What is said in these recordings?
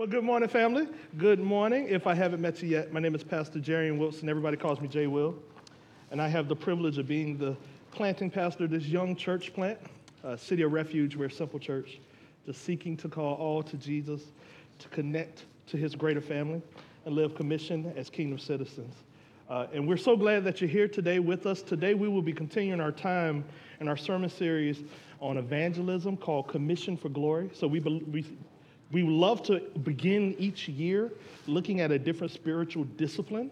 Well, good morning, family. Good morning. If I haven't met you yet, my name is Pastor Jerry Wilson. Everybody calls me Jay Will. And I have the privilege of being the planting pastor of this young church plant, uh, City of Refuge, we're simple church, just seeking to call all to Jesus, to connect to his greater family, and live commission as kingdom citizens. Uh, and we're so glad that you're here today with us. Today, we will be continuing our time in our sermon series on evangelism called Commission for Glory. So we, we we love to begin each year looking at a different spiritual discipline.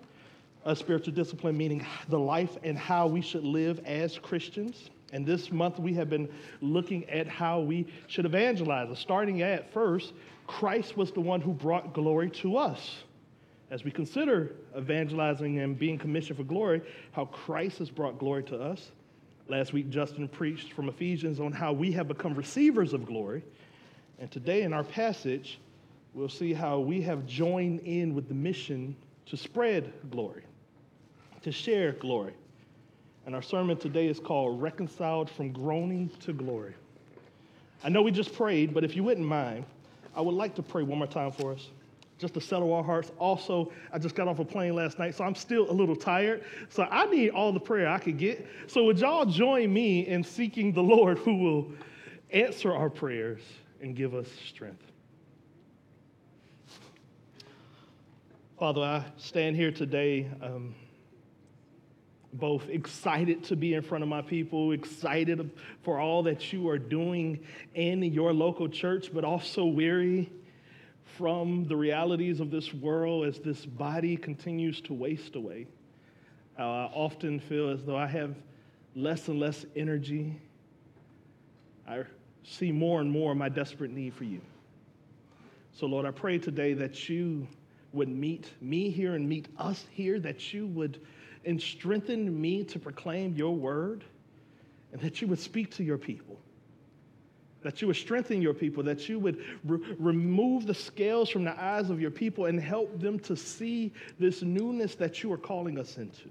A spiritual discipline meaning the life and how we should live as Christians. And this month we have been looking at how we should evangelize. Starting at first, Christ was the one who brought glory to us. As we consider evangelizing and being commissioned for glory, how Christ has brought glory to us. Last week, Justin preached from Ephesians on how we have become receivers of glory. And today in our passage, we'll see how we have joined in with the mission to spread glory, to share glory. And our sermon today is called Reconciled from Groaning to Glory. I know we just prayed, but if you wouldn't mind, I would like to pray one more time for us, just to settle our hearts. Also, I just got off a plane last night, so I'm still a little tired. So I need all the prayer I could get. So would y'all join me in seeking the Lord who will answer our prayers and give us strength. Father, I stand here today um, both excited to be in front of my people, excited for all that you are doing in your local church, but also weary from the realities of this world as this body continues to waste away. Uh, I often feel as though I have less and less energy. I see more and more my desperate need for you. So, Lord, I pray today that you would meet me here and meet us here, that you would and strengthen me to proclaim your word, and that you would speak to your people. That you would strengthen your people, that you would re- remove the scales from the eyes of your people and help them to see this newness that you are calling us into.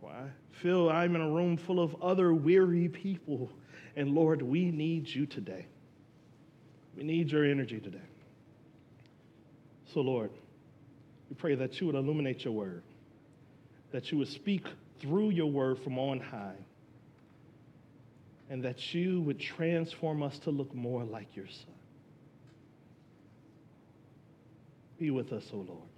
For I feel I'm in a room full of other weary people and Lord, we need you today. We need your energy today. So, Lord, we pray that you would illuminate your word, that you would speak through your word from on high, and that you would transform us to look more like your son. Be with us, O oh Lord.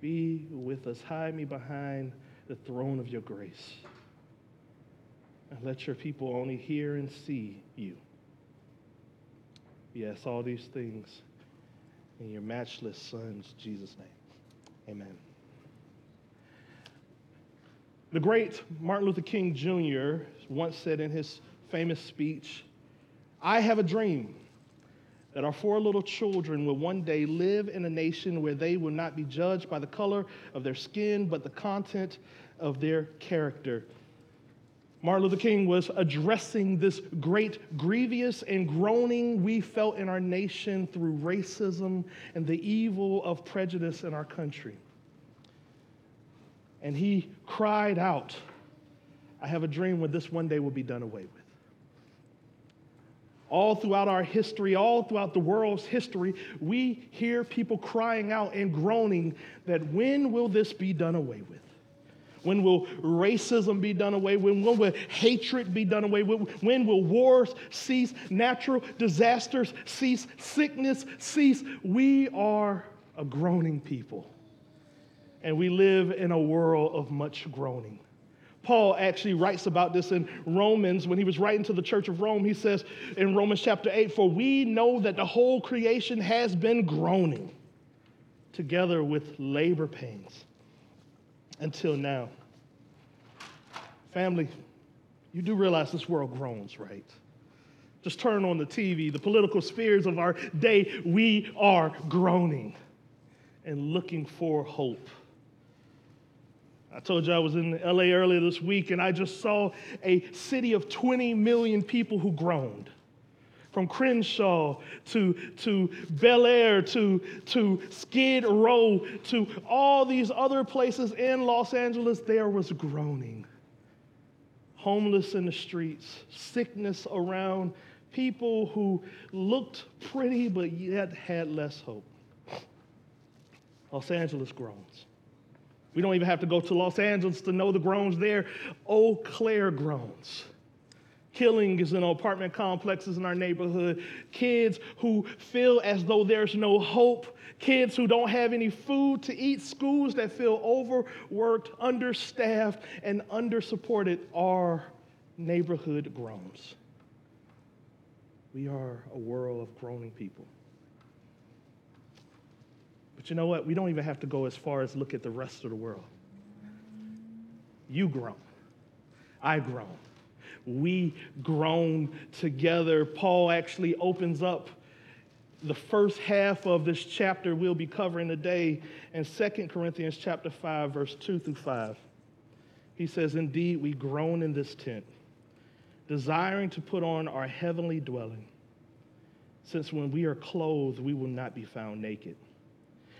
Be with us. Hide me behind the throne of your grace. And let your people only hear and see you. Yes, all these things in your matchless Son's Jesus' name. Amen. The great Martin Luther King Jr. once said in his famous speech, I have a dream that our four little children will one day live in a nation where they will not be judged by the color of their skin, but the content of their character. Martin Luther King was addressing this great, grievous, and groaning we felt in our nation through racism and the evil of prejudice in our country. And he cried out, I have a dream when this one day will be done away with. All throughout our history, all throughout the world's history, we hear people crying out and groaning that when will this be done away with? When will racism be done away? When, will hatred be done away? When, when will wars cease? Natural disasters cease? Sickness cease? We are a groaning people. And we live in a world of much groaning. Paul actually writes about this in Romans when he was writing to the church of Rome. He says in Romans chapter 8, For we know that the whole creation has been groaning together with labor pains until now. Family, you do realize this world groans, right? Just turn on the TV, the political spheres of our day, we are groaning and looking for hope. I told you I was in LA earlier this week and I just saw a city of 20 million people who groaned from Crenshaw to, to Bel Air to, to Skid Row to all these other places in Los Angeles, there was groaning. Homeless in the streets, sickness around people who looked pretty but yet had less hope. Los Angeles groans. We don't even have to go to Los Angeles to know the groans there. Eau Claire groans. Killings in apartment complexes in our neighborhood. Kids who feel as though there's no hope. Kids who don't have any food to eat. Schools that feel overworked, understaffed, and undersupported are neighborhood groans. We are a world of groaning people. But you know what? We don't even have to go as far as look at the rest of the world. You groan. I groan. We groan together. Paul actually opens up the first half of this chapter we'll be covering today in 2 Corinthians chapter 5 verse 2 through 5. He says, "Indeed, we groan in this tent, desiring to put on our heavenly dwelling, since when we are clothed, we will not be found naked."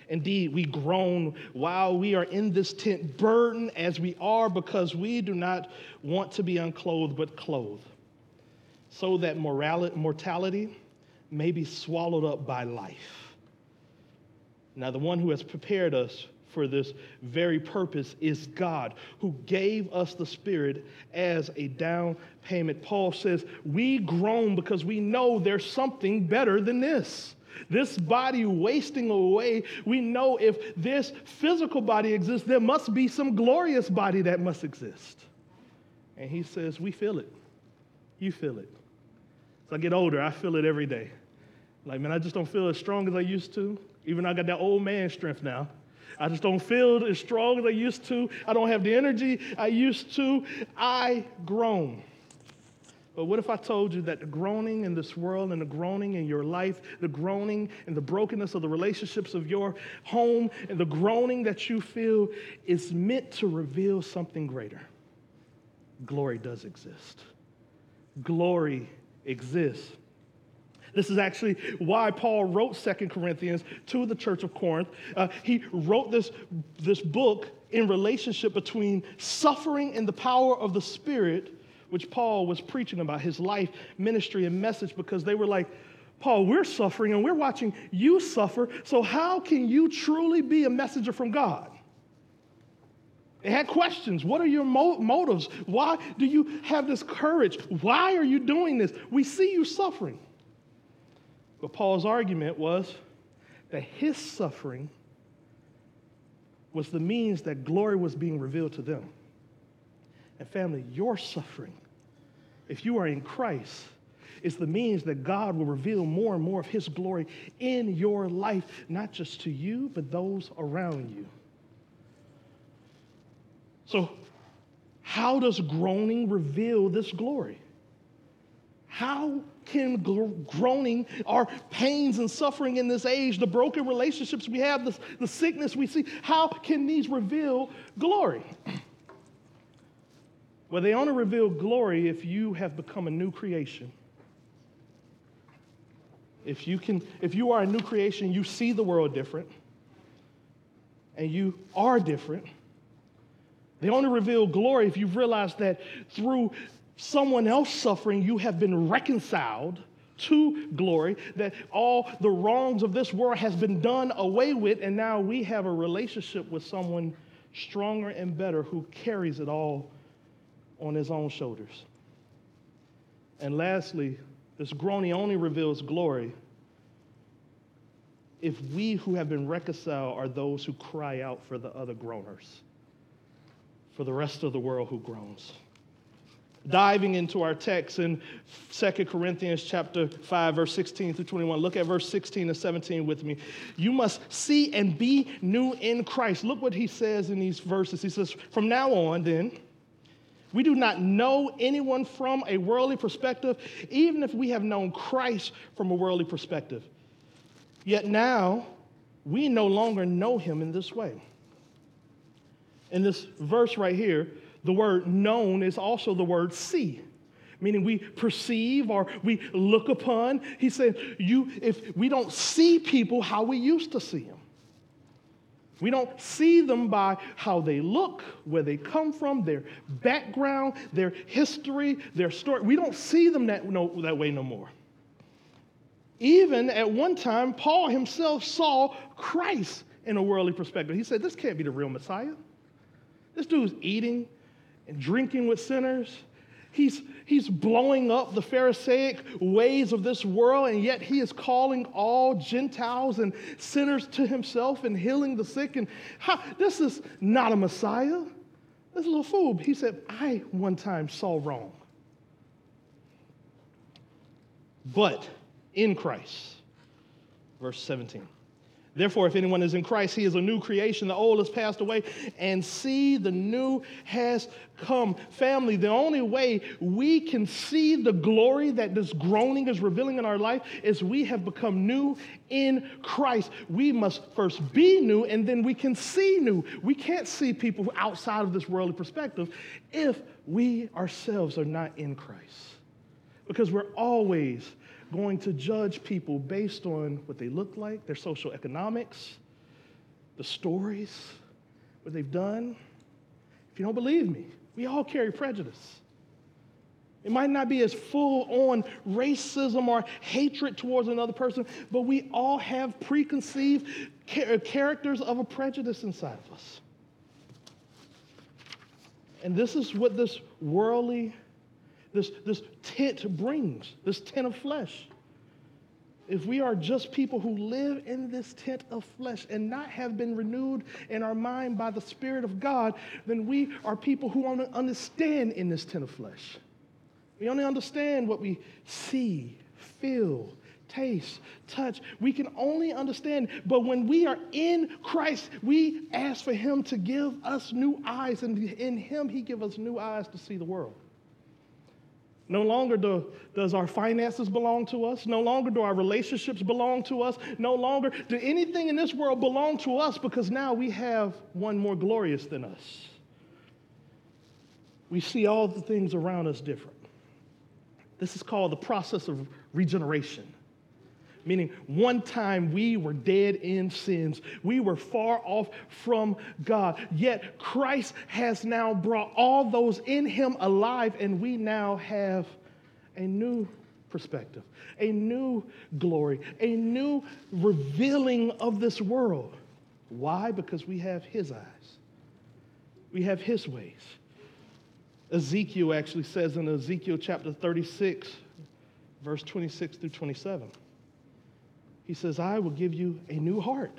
Indeed, we groan while we are in this tent, burdened as we are, because we do not want to be unclothed, but clothed, so that mortality may be swallowed up by life. Now, the one who has prepared us for this very purpose is God, who gave us the Spirit as a down payment. Paul says, We groan because we know there's something better than this. This body wasting away, we know if this physical body exists, there must be some glorious body that must exist. And he says, We feel it. You feel it. As I get older, I feel it every day. Like, man, I just don't feel as strong as I used to. Even I got that old man strength now. I just don't feel as strong as I used to. I don't have the energy I used to. I groan. But what if I told you that the groaning in this world and the groaning in your life, the groaning and the brokenness of the relationships of your home, and the groaning that you feel is meant to reveal something greater? Glory does exist. Glory exists. This is actually why Paul wrote Second Corinthians to the church of Corinth. Uh, he wrote this, this book in relationship between suffering and the power of the Spirit which Paul was preaching about his life, ministry, and message because they were like, Paul, we're suffering and we're watching you suffer, so how can you truly be a messenger from God? They had questions. What are your mo- motives? Why do you have this courage? Why are you doing this? We see you suffering. But Paul's argument was that his suffering was the means that glory was being revealed to them. And family, your suffering if you are in Christ, is the means that God will reveal more and more of His glory in your life, not just to you, but those around you. So, how does groaning reveal this glory? How can groaning, our pains and suffering in this age, the broken relationships we have, the, the sickness we see, how can these reveal glory? Well, they only reveal glory if you have become a new creation. If you, can, if you are a new creation, you see the world different, and you are different. They only reveal glory if you've realized that through someone else suffering, you have been reconciled to glory, that all the wrongs of this world has been done away with, and now we have a relationship with someone stronger and better who carries it all on his own shoulders. And lastly, this groaning only reveals glory if we who have been reconciled are those who cry out for the other groaners, for the rest of the world who groans. Diving into our text in 2 Corinthians chapter 5, verse 16 through 21. Look at verse 16 and 17 with me. You must see and be new in Christ. Look what he says in these verses. He says, From now on, then, we do not know anyone from a worldly perspective, even if we have known Christ from a worldly perspective. Yet now, we no longer know him in this way. In this verse right here, the word known is also the word see, meaning we perceive or we look upon. He said, you, if we don't see people how we used to see them. We don't see them by how they look, where they come from, their background, their history, their story. We don't see them that, no, that way no more. Even at one time, Paul himself saw Christ in a worldly perspective. He said, This can't be the real Messiah. This dude's eating and drinking with sinners. He's, he's blowing up the Pharisaic ways of this world, and yet he is calling all Gentiles and sinners to himself and healing the sick. And how, this is not a Messiah. This little fool. He said, I one time saw wrong. But in Christ. Verse 17. Therefore, if anyone is in Christ, he is a new creation. The old has passed away, and see, the new has come. Family, the only way we can see the glory that this groaning is revealing in our life is we have become new in Christ. We must first be new, and then we can see new. We can't see people outside of this worldly perspective if we ourselves are not in Christ. Because we're always going to judge people based on what they look like, their social economics, the stories, what they've done. If you don't believe me, we all carry prejudice. It might not be as full on racism or hatred towards another person, but we all have preconceived characters of a prejudice inside of us. And this is what this worldly this, this tent brings, this tent of flesh. If we are just people who live in this tent of flesh and not have been renewed in our mind by the Spirit of God, then we are people who only understand in this tent of flesh. We only understand what we see, feel, taste, touch. We can only understand. But when we are in Christ, we ask for Him to give us new eyes, and in Him, He gives us new eyes to see the world. No longer do, does our finances belong to us. No longer do our relationships belong to us. No longer do anything in this world belong to us because now we have one more glorious than us. We see all the things around us different. This is called the process of regeneration meaning one time we were dead in sins. We were far off from God. Yet Christ has now brought all those in him alive, and we now have a new perspective, a new glory, a new revealing of this world. Why? Because we have his eyes, we have his ways. Ezekiel actually says in Ezekiel chapter 36, verse 26 through 27. He says, I will give you a new heart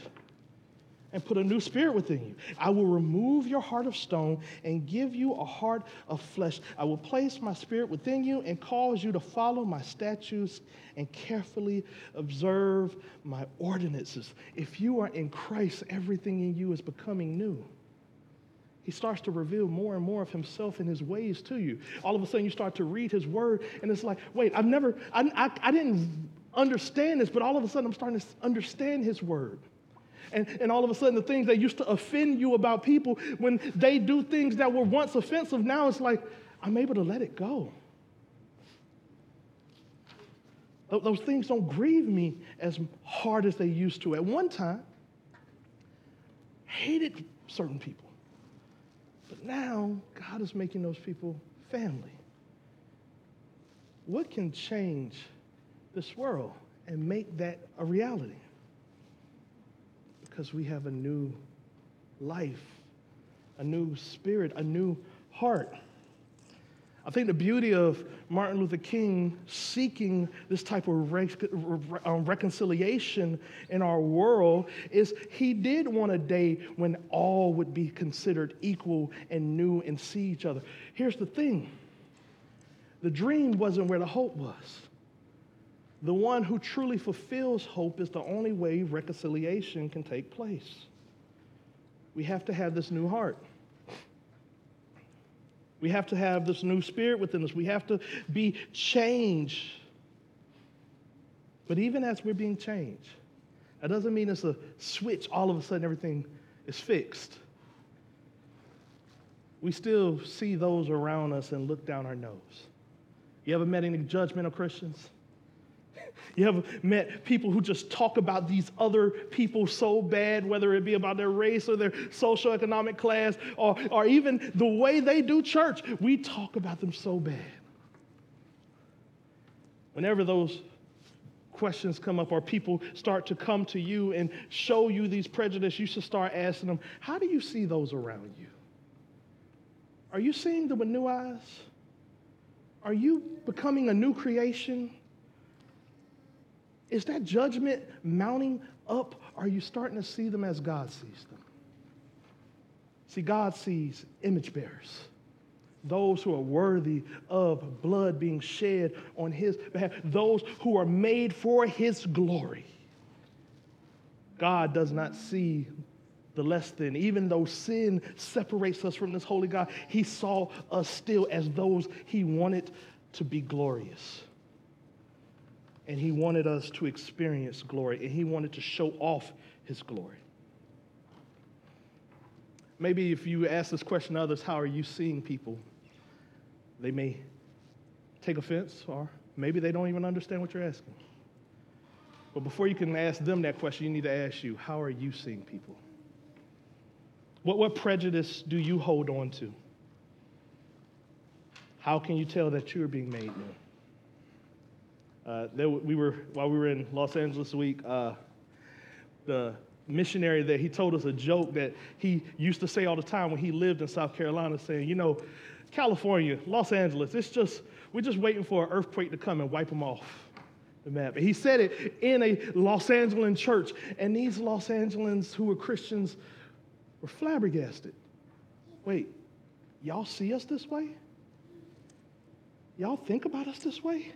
and put a new spirit within you. I will remove your heart of stone and give you a heart of flesh. I will place my spirit within you and cause you to follow my statutes and carefully observe my ordinances. If you are in Christ, everything in you is becoming new. He starts to reveal more and more of himself and his ways to you. All of a sudden, you start to read his word, and it's like, wait, I've never, I, I, I didn't understand this, but all of a sudden I'm starting to understand his word. And, and all of a sudden, the things that used to offend you about people, when they do things that were once offensive, now it's like, I'm able to let it go. Those things don't grieve me as hard as they used to. At one time, hated certain people. But now, God is making those people family. What can change this world and make that a reality. Because we have a new life, a new spirit, a new heart. I think the beauty of Martin Luther King seeking this type of um, reconciliation in our world is he did want a day when all would be considered equal and new and see each other. Here's the thing the dream wasn't where the hope was. The one who truly fulfills hope is the only way reconciliation can take place. We have to have this new heart. We have to have this new spirit within us. We have to be changed. But even as we're being changed, that doesn't mean it's a switch, all of a sudden everything is fixed. We still see those around us and look down our nose. You ever met any judgmental Christians? You have met people who just talk about these other people so bad, whether it be about their race or their socioeconomic class or, or even the way they do church. We talk about them so bad. Whenever those questions come up or people start to come to you and show you these prejudices, you should start asking them, How do you see those around you? Are you seeing them with new eyes? Are you becoming a new creation? Is that judgment mounting up? Are you starting to see them as God sees them? See, God sees image bearers, those who are worthy of blood being shed on His behalf, those who are made for His glory. God does not see the less than. Even though sin separates us from this holy God, He saw us still as those He wanted to be glorious. And He wanted us to experience glory, and He wanted to show off His glory. Maybe if you ask this question to others, how are you seeing people? They may take offense, or maybe they don't even understand what you're asking. But before you can ask them that question, you need to ask you, how are you seeing people? What, what prejudice do you hold on to? How can you tell that you're being made new? Uh, there, we were while we were in Los Angeles week. Uh, the missionary there, he told us a joke that he used to say all the time when he lived in South Carolina, saying, "You know, California, Los Angeles, it's just we're just waiting for an earthquake to come and wipe them off." The map. He said it in a Los Angeles church, and these Los Angeles who were Christians were flabbergasted. Wait, y'all see us this way? Y'all think about us this way?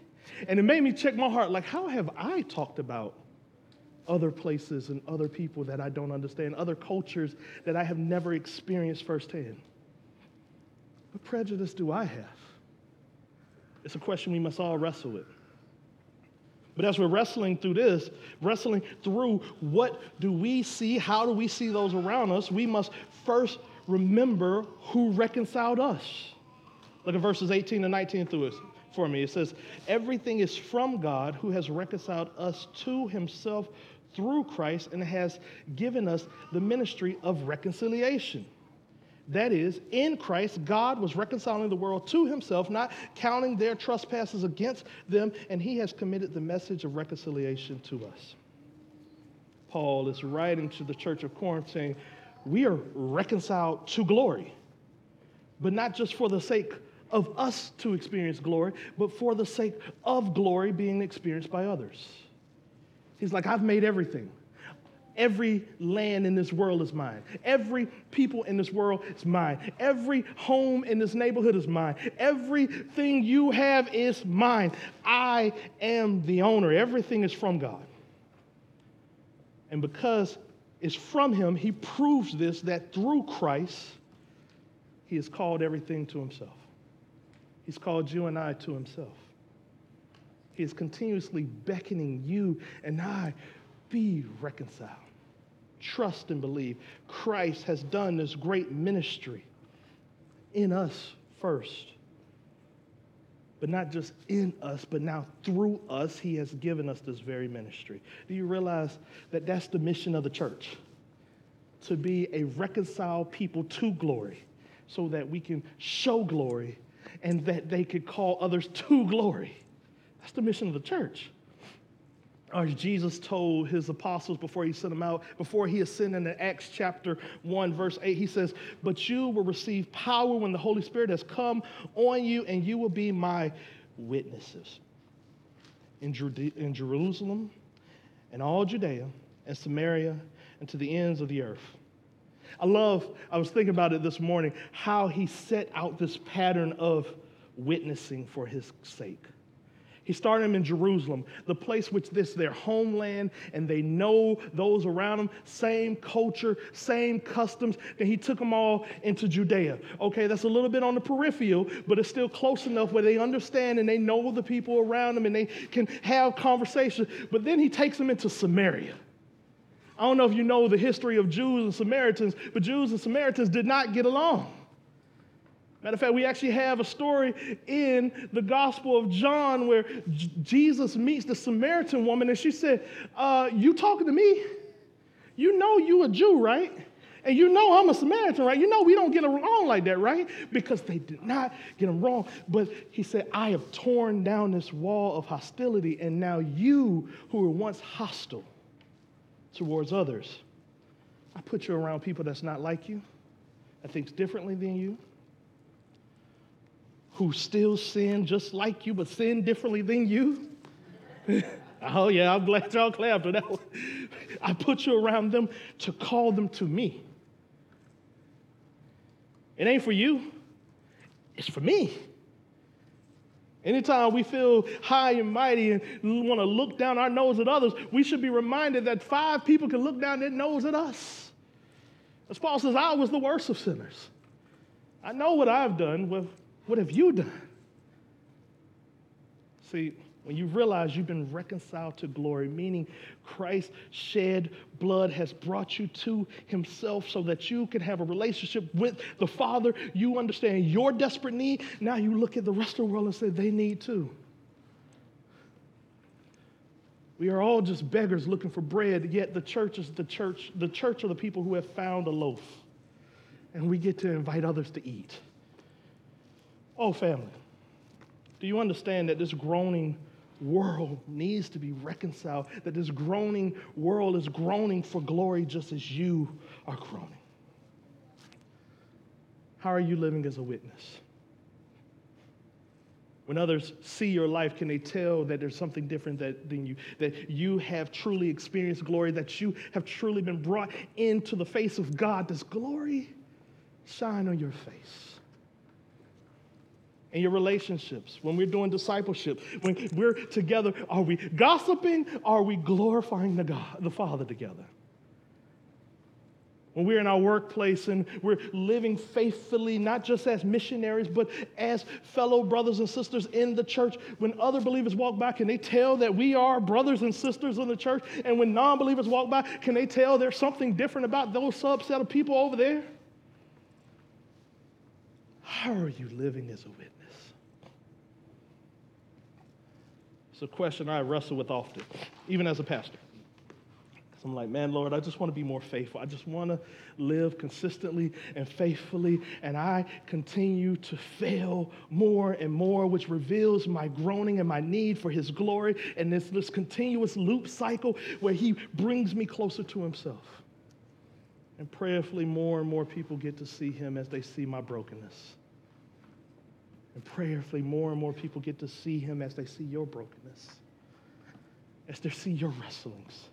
And it made me check my heart like, how have I talked about other places and other people that I don't understand, other cultures that I have never experienced firsthand? What prejudice do I have? It's a question we must all wrestle with. But as we're wrestling through this, wrestling through what do we see, how do we see those around us, we must first remember who reconciled us. Look at verses 18 and 19 through us for me. It says, Everything is from God who has reconciled us to himself through Christ and has given us the ministry of reconciliation. That is, in Christ, God was reconciling the world to himself, not counting their trespasses against them, and he has committed the message of reconciliation to us. Paul is writing to the church of Corinth saying, We are reconciled to glory, but not just for the sake of us to experience glory, but for the sake of glory being experienced by others. He's like, I've made everything. Every land in this world is mine. Every people in this world is mine. Every home in this neighborhood is mine. Everything you have is mine. I am the owner. Everything is from God. And because it's from Him, He proves this that through Christ, He has called everything to Himself. He's called you and I to Himself. He is continuously beckoning you and I be reconciled trust and believe. Christ has done this great ministry in us first. But not just in us, but now through us, he has given us this very ministry. Do you realize that that's the mission of the church? To be a reconciled people to glory so that we can show glory and that they could call others to glory. That's the mission of the church as Jesus told his apostles before he sent them out, before he ascended in Acts chapter 1, verse 8, he says, But you will receive power when the Holy Spirit has come on you, and you will be my witnesses in, in Jerusalem and all Judea and Samaria and to the ends of the earth. I love, I was thinking about it this morning, how he set out this pattern of witnessing for his sake. He started them in Jerusalem, the place which this their homeland, and they know those around them, same culture, same customs. Then he took them all into Judea. Okay, that's a little bit on the peripheral, but it's still close enough where they understand and they know the people around them and they can have conversation. But then he takes them into Samaria. I don't know if you know the history of Jews and Samaritans, but Jews and Samaritans did not get along. Matter of fact, we actually have a story in the Gospel of John where J- Jesus meets the Samaritan woman and she said, uh, You talking to me? You know you a Jew, right? And you know I'm a Samaritan, right? You know we don't get along like that, right? Because they did not get them wrong. But he said, I have torn down this wall of hostility, and now you who were once hostile towards others, I put you around people that's not like you, that thinks differently than you, who still sin just like you, but sin differently than you. oh, yeah, I'm glad y'all clapped for that one. I put you around them to call them to me. It ain't for you, it's for me. Anytime we feel high and mighty and want to look down our nose at others, we should be reminded that five people can look down their nose at us. As Paul says, I was the worst of sinners. I know what I've done. Well, what have you done? See, when you realize you've been reconciled to glory, meaning Christ's shed blood has brought you to himself so that you can have a relationship with the Father. You understand your desperate need. Now you look at the rest of the world and say, they need too. We are all just beggars looking for bread, yet the church is the church. The church are the people who have found a loaf. And we get to invite others to eat. Oh, family, do you understand that this groaning world needs to be reconciled, that this groaning world is groaning for glory just as you are groaning. How are you living as a witness? When others see your life, can they tell that there's something different that, than you? That you have truly experienced glory, that you have truly been brought into the face of God? Does glory shine on your face? In your relationships, when we're doing discipleship, when we're together, are we gossiping? Are we glorifying the God, the Father together? When we're in our workplace and we're living faithfully, not just as missionaries, but as fellow brothers and sisters in the church, when other believers walk by, can they tell that we are brothers and sisters in the church? And when non believers walk by, can they tell there's something different about those subset of people over there? How are you living as a witness? It's a question I wrestle with often, even as a pastor. Because I'm like, man, Lord, I just want to be more faithful. I just want to live consistently and faithfully. And I continue to fail more and more, which reveals my groaning and my need for His glory. And this, this continuous loop cycle where He brings me closer to Himself. And prayerfully, more and more people get to see Him as they see my brokenness. And prayerfully, more and more people get to see him as they see your brokenness, as they see your wrestlings,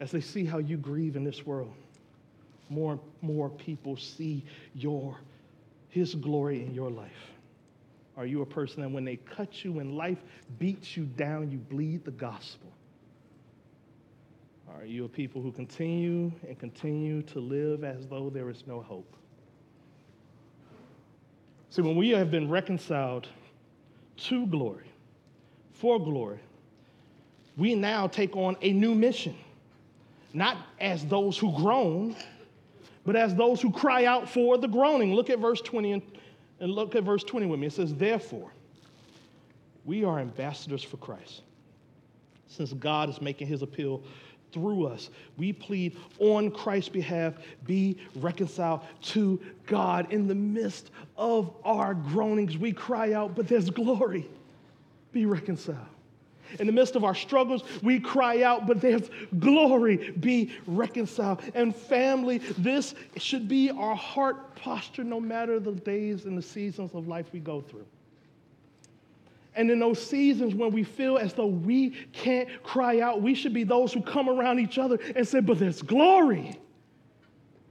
as they see how you grieve in this world. More and more people see your, his glory in your life. Are you a person that when they cut you and life beats you down, you bleed the gospel? Are you a people who continue and continue to live as though there is no hope? See, when we have been reconciled to glory, for glory, we now take on a new mission, not as those who groan, but as those who cry out for the groaning. Look at verse 20 and, and look at verse 20 with me. It says, Therefore, we are ambassadors for Christ. Since God is making his appeal through us. We plead on Christ's behalf, be reconciled to God. In the midst of our groanings, we cry out, but there's glory. Be reconciled. In the midst of our struggles, we cry out, but there's glory. Be reconciled. And family, this should be our heart posture no matter the days and the seasons of life we go through. And in those seasons when we feel as though we can't cry out, we should be those who come around each other and say, But there's glory.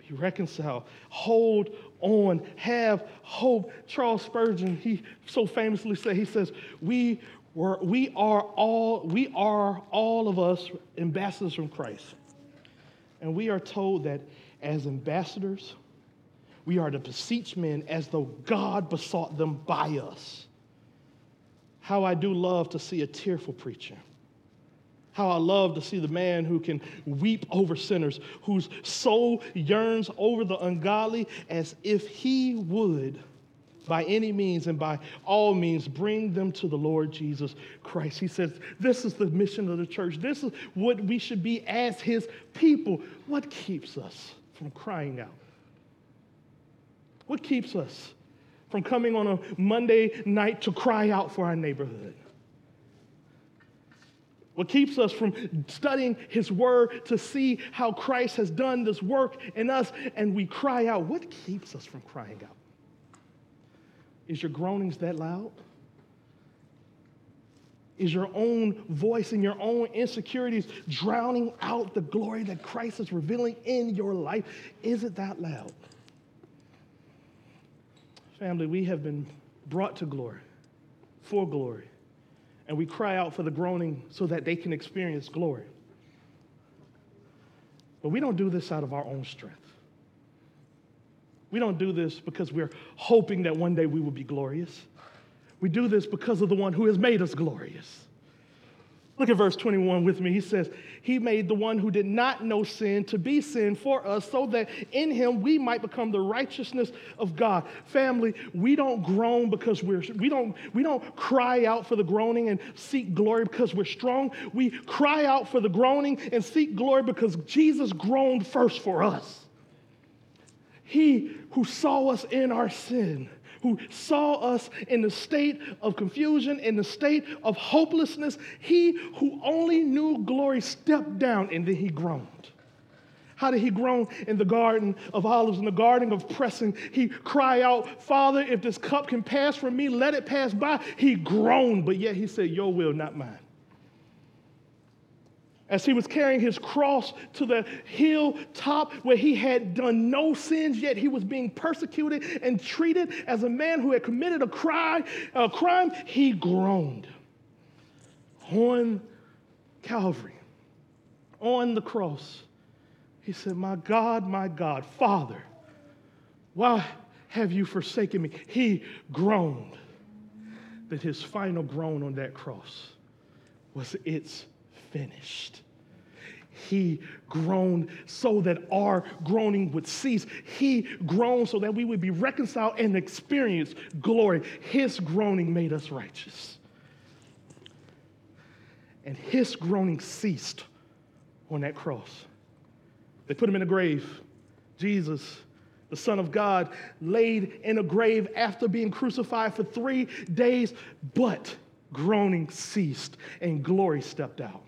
Be reconciled. Hold on. Have hope. Charles Spurgeon, he so famously said, he says, We were, we are all, we are all of us ambassadors from Christ. And we are told that as ambassadors, we are to beseech men as though God besought them by us. How I do love to see a tearful preacher. How I love to see the man who can weep over sinners, whose soul yearns over the ungodly as if he would, by any means and by all means, bring them to the Lord Jesus Christ. He says, This is the mission of the church. This is what we should be as his people. What keeps us from crying out? What keeps us from coming on a Monday night to cry out for our neighborhood? What keeps us from studying His Word to see how Christ has done this work in us and we cry out? What keeps us from crying out? Is your groanings that loud? Is your own voice and your own insecurities drowning out the glory that Christ is revealing in your life? Is it that loud? Family, we have been brought to glory, for glory, and we cry out for the groaning so that they can experience glory. But we don't do this out of our own strength. We don't do this because we're hoping that one day we will be glorious. We do this because of the one who has made us glorious. Look at verse 21 with me. He says, He made the one who did not know sin to be sin for us, so that in him we might become the righteousness of God. Family, we don't groan because we're, we don't, we don't cry out for the groaning and seek glory because we're strong. We cry out for the groaning and seek glory because Jesus groaned first for us. He who saw us in our sin who saw us in the state of confusion, in the state of hopelessness, he who only knew glory stepped down and then he groaned. How did he groan in the garden of olives, in the garden of pressing? He cried out, Father, if this cup can pass from me, let it pass by. He groaned, but yet he said, Your will, not mine as he was carrying his cross to the hilltop where he had done no sins, yet he was being persecuted and treated as a man who had committed a, cry, a crime, he groaned. On Calvary, on the cross, he said, My God, my God, Father, why have you forsaken me? He groaned. That his final groan on that cross was, It's finished. He groaned so that our groaning would cease. He groaned so that we would be reconciled and experience glory. His groaning made us righteous. And his groaning ceased on that cross. They put him in a grave. Jesus, the Son of God, laid in a grave after being crucified for three days, but groaning ceased and glory stepped out.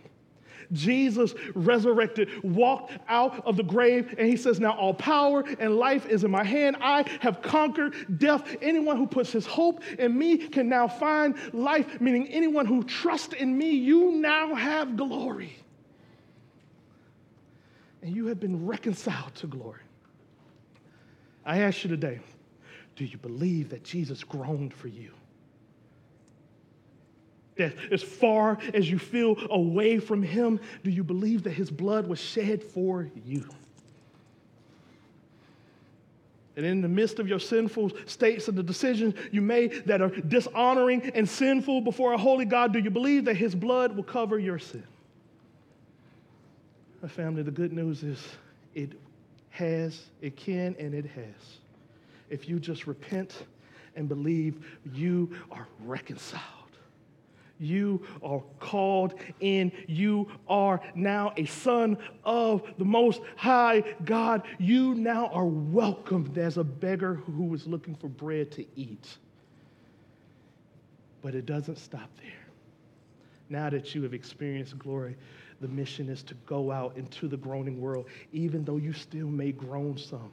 Jesus resurrected, walked out of the grave, and he says, Now all power and life is in my hand. I have conquered death. Anyone who puts his hope in me can now find life, meaning anyone who trusts in me, you now have glory. And you have been reconciled to glory. I ask you today do you believe that Jesus groaned for you? That as far as you feel away from Him, do you believe that His blood was shed for you? And in the midst of your sinful states and the decisions you made that are dishonoring and sinful before a holy God, do you believe that His blood will cover your sin? My family, the good news is it has, it can, and it has. If you just repent and believe, you are reconciled. You are called in. You are now a son of the Most High God. You now are welcomed as a beggar who is looking for bread to eat. But it doesn't stop there. Now that you have experienced glory, the mission is to go out into the groaning world, even though you still may groan some.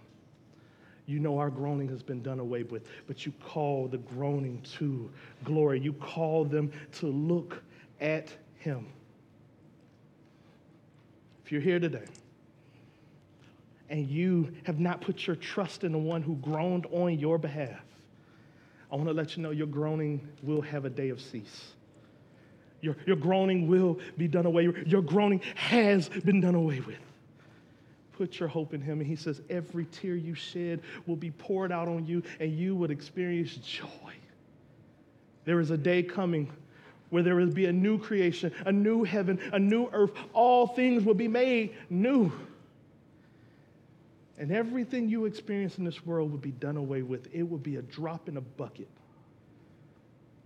You know our groaning has been done away with, but you call the groaning to glory. You call them to look at Him. If you're here today and you have not put your trust in the one who groaned on your behalf, I want to let you know your groaning will have a day of cease. Your, your groaning will be done away. Your groaning has been done away with. Put your hope in him. And he says, every tear you shed will be poured out on you, and you would experience joy. There is a day coming where there will be a new creation, a new heaven, a new earth. All things will be made new. And everything you experience in this world will be done away with. It will be a drop in a bucket.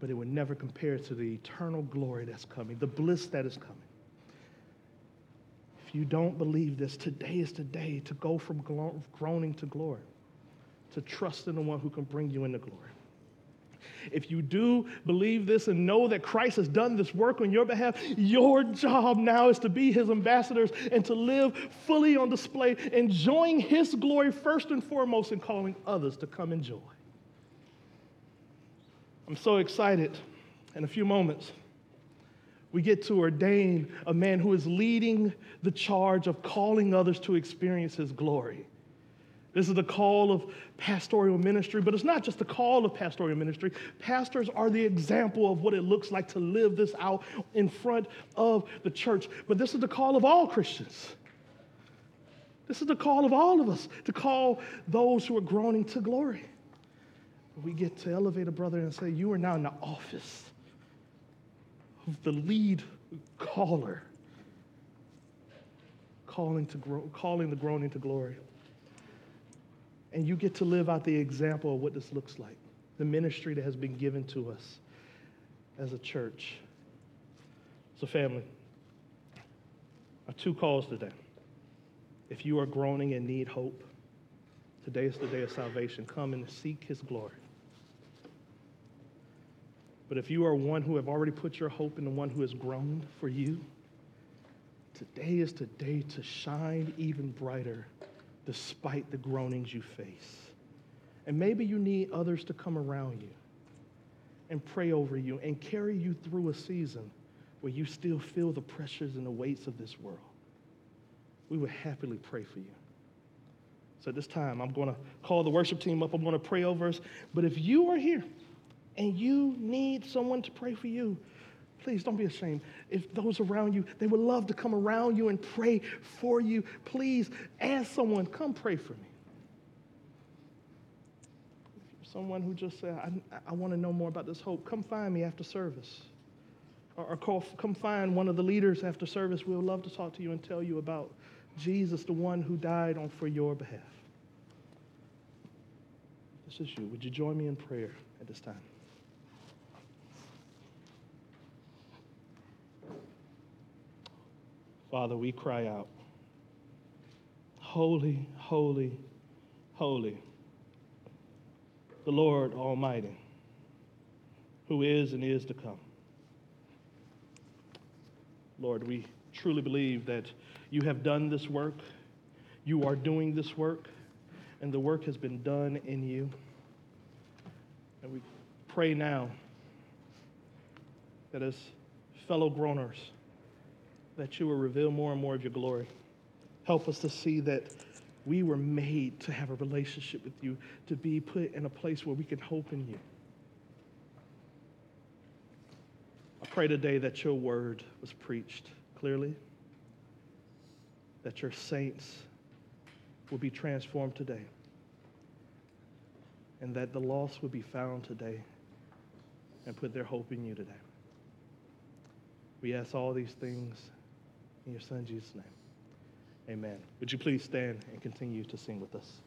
But it will never compare to the eternal glory that's coming, the bliss that is coming you don't believe this, today is the day to go from groaning to glory, to trust in the one who can bring you into glory. If you do believe this and know that Christ has done this work on your behalf, your job now is to be his ambassadors and to live fully on display, enjoying his glory first and foremost, and calling others to come enjoy. I'm so excited. In a few moments, we get to ordain a man who is leading the charge of calling others to experience his glory. This is the call of pastoral ministry, but it's not just the call of pastoral ministry. Pastors are the example of what it looks like to live this out in front of the church. But this is the call of all Christians. This is the call of all of us to call those who are groaning to glory. We get to elevate a brother and say, You are now in the office of the lead caller, calling, to calling the groaning to glory. And you get to live out the example of what this looks like, the ministry that has been given to us as a church. So, family, our two calls today. If you are groaning and need hope, today is the day of salvation. Come and seek his glory. But if you are one who have already put your hope in the one who has groaned for you, today is the day to shine even brighter despite the groanings you face. And maybe you need others to come around you and pray over you and carry you through a season where you still feel the pressures and the weights of this world. We would happily pray for you. So at this time, I'm going to call the worship team up. I'm going to pray over us. But if you are here and you need someone to pray for you, please don't be ashamed. If those around you, they would love to come around you and pray for you. Please ask someone, come pray for me. if Someone who just said, I, I want to know more about this hope, come find me after service. Or, or call, come find one of the leaders after service. We'll love to talk to you and tell you about Jesus, the one who died on for your behalf. This is you. Would you join me in prayer at this time? Father, we cry out, Holy, holy, holy, the Lord Almighty, who is and is to come. Lord, we truly believe that you have done this work, you are doing this work, and the work has been done in you. And we pray now that as fellow groaners, that you will reveal more and more of your glory. Help us to see that we were made to have a relationship with you, to be put in a place where we can hope in you. I pray today that your word was preached clearly, that your saints will be transformed today, and that the lost will be found today and put their hope in you today. We ask all these things in your son Jesus' name. Amen. Would you please stand and continue to sing with us?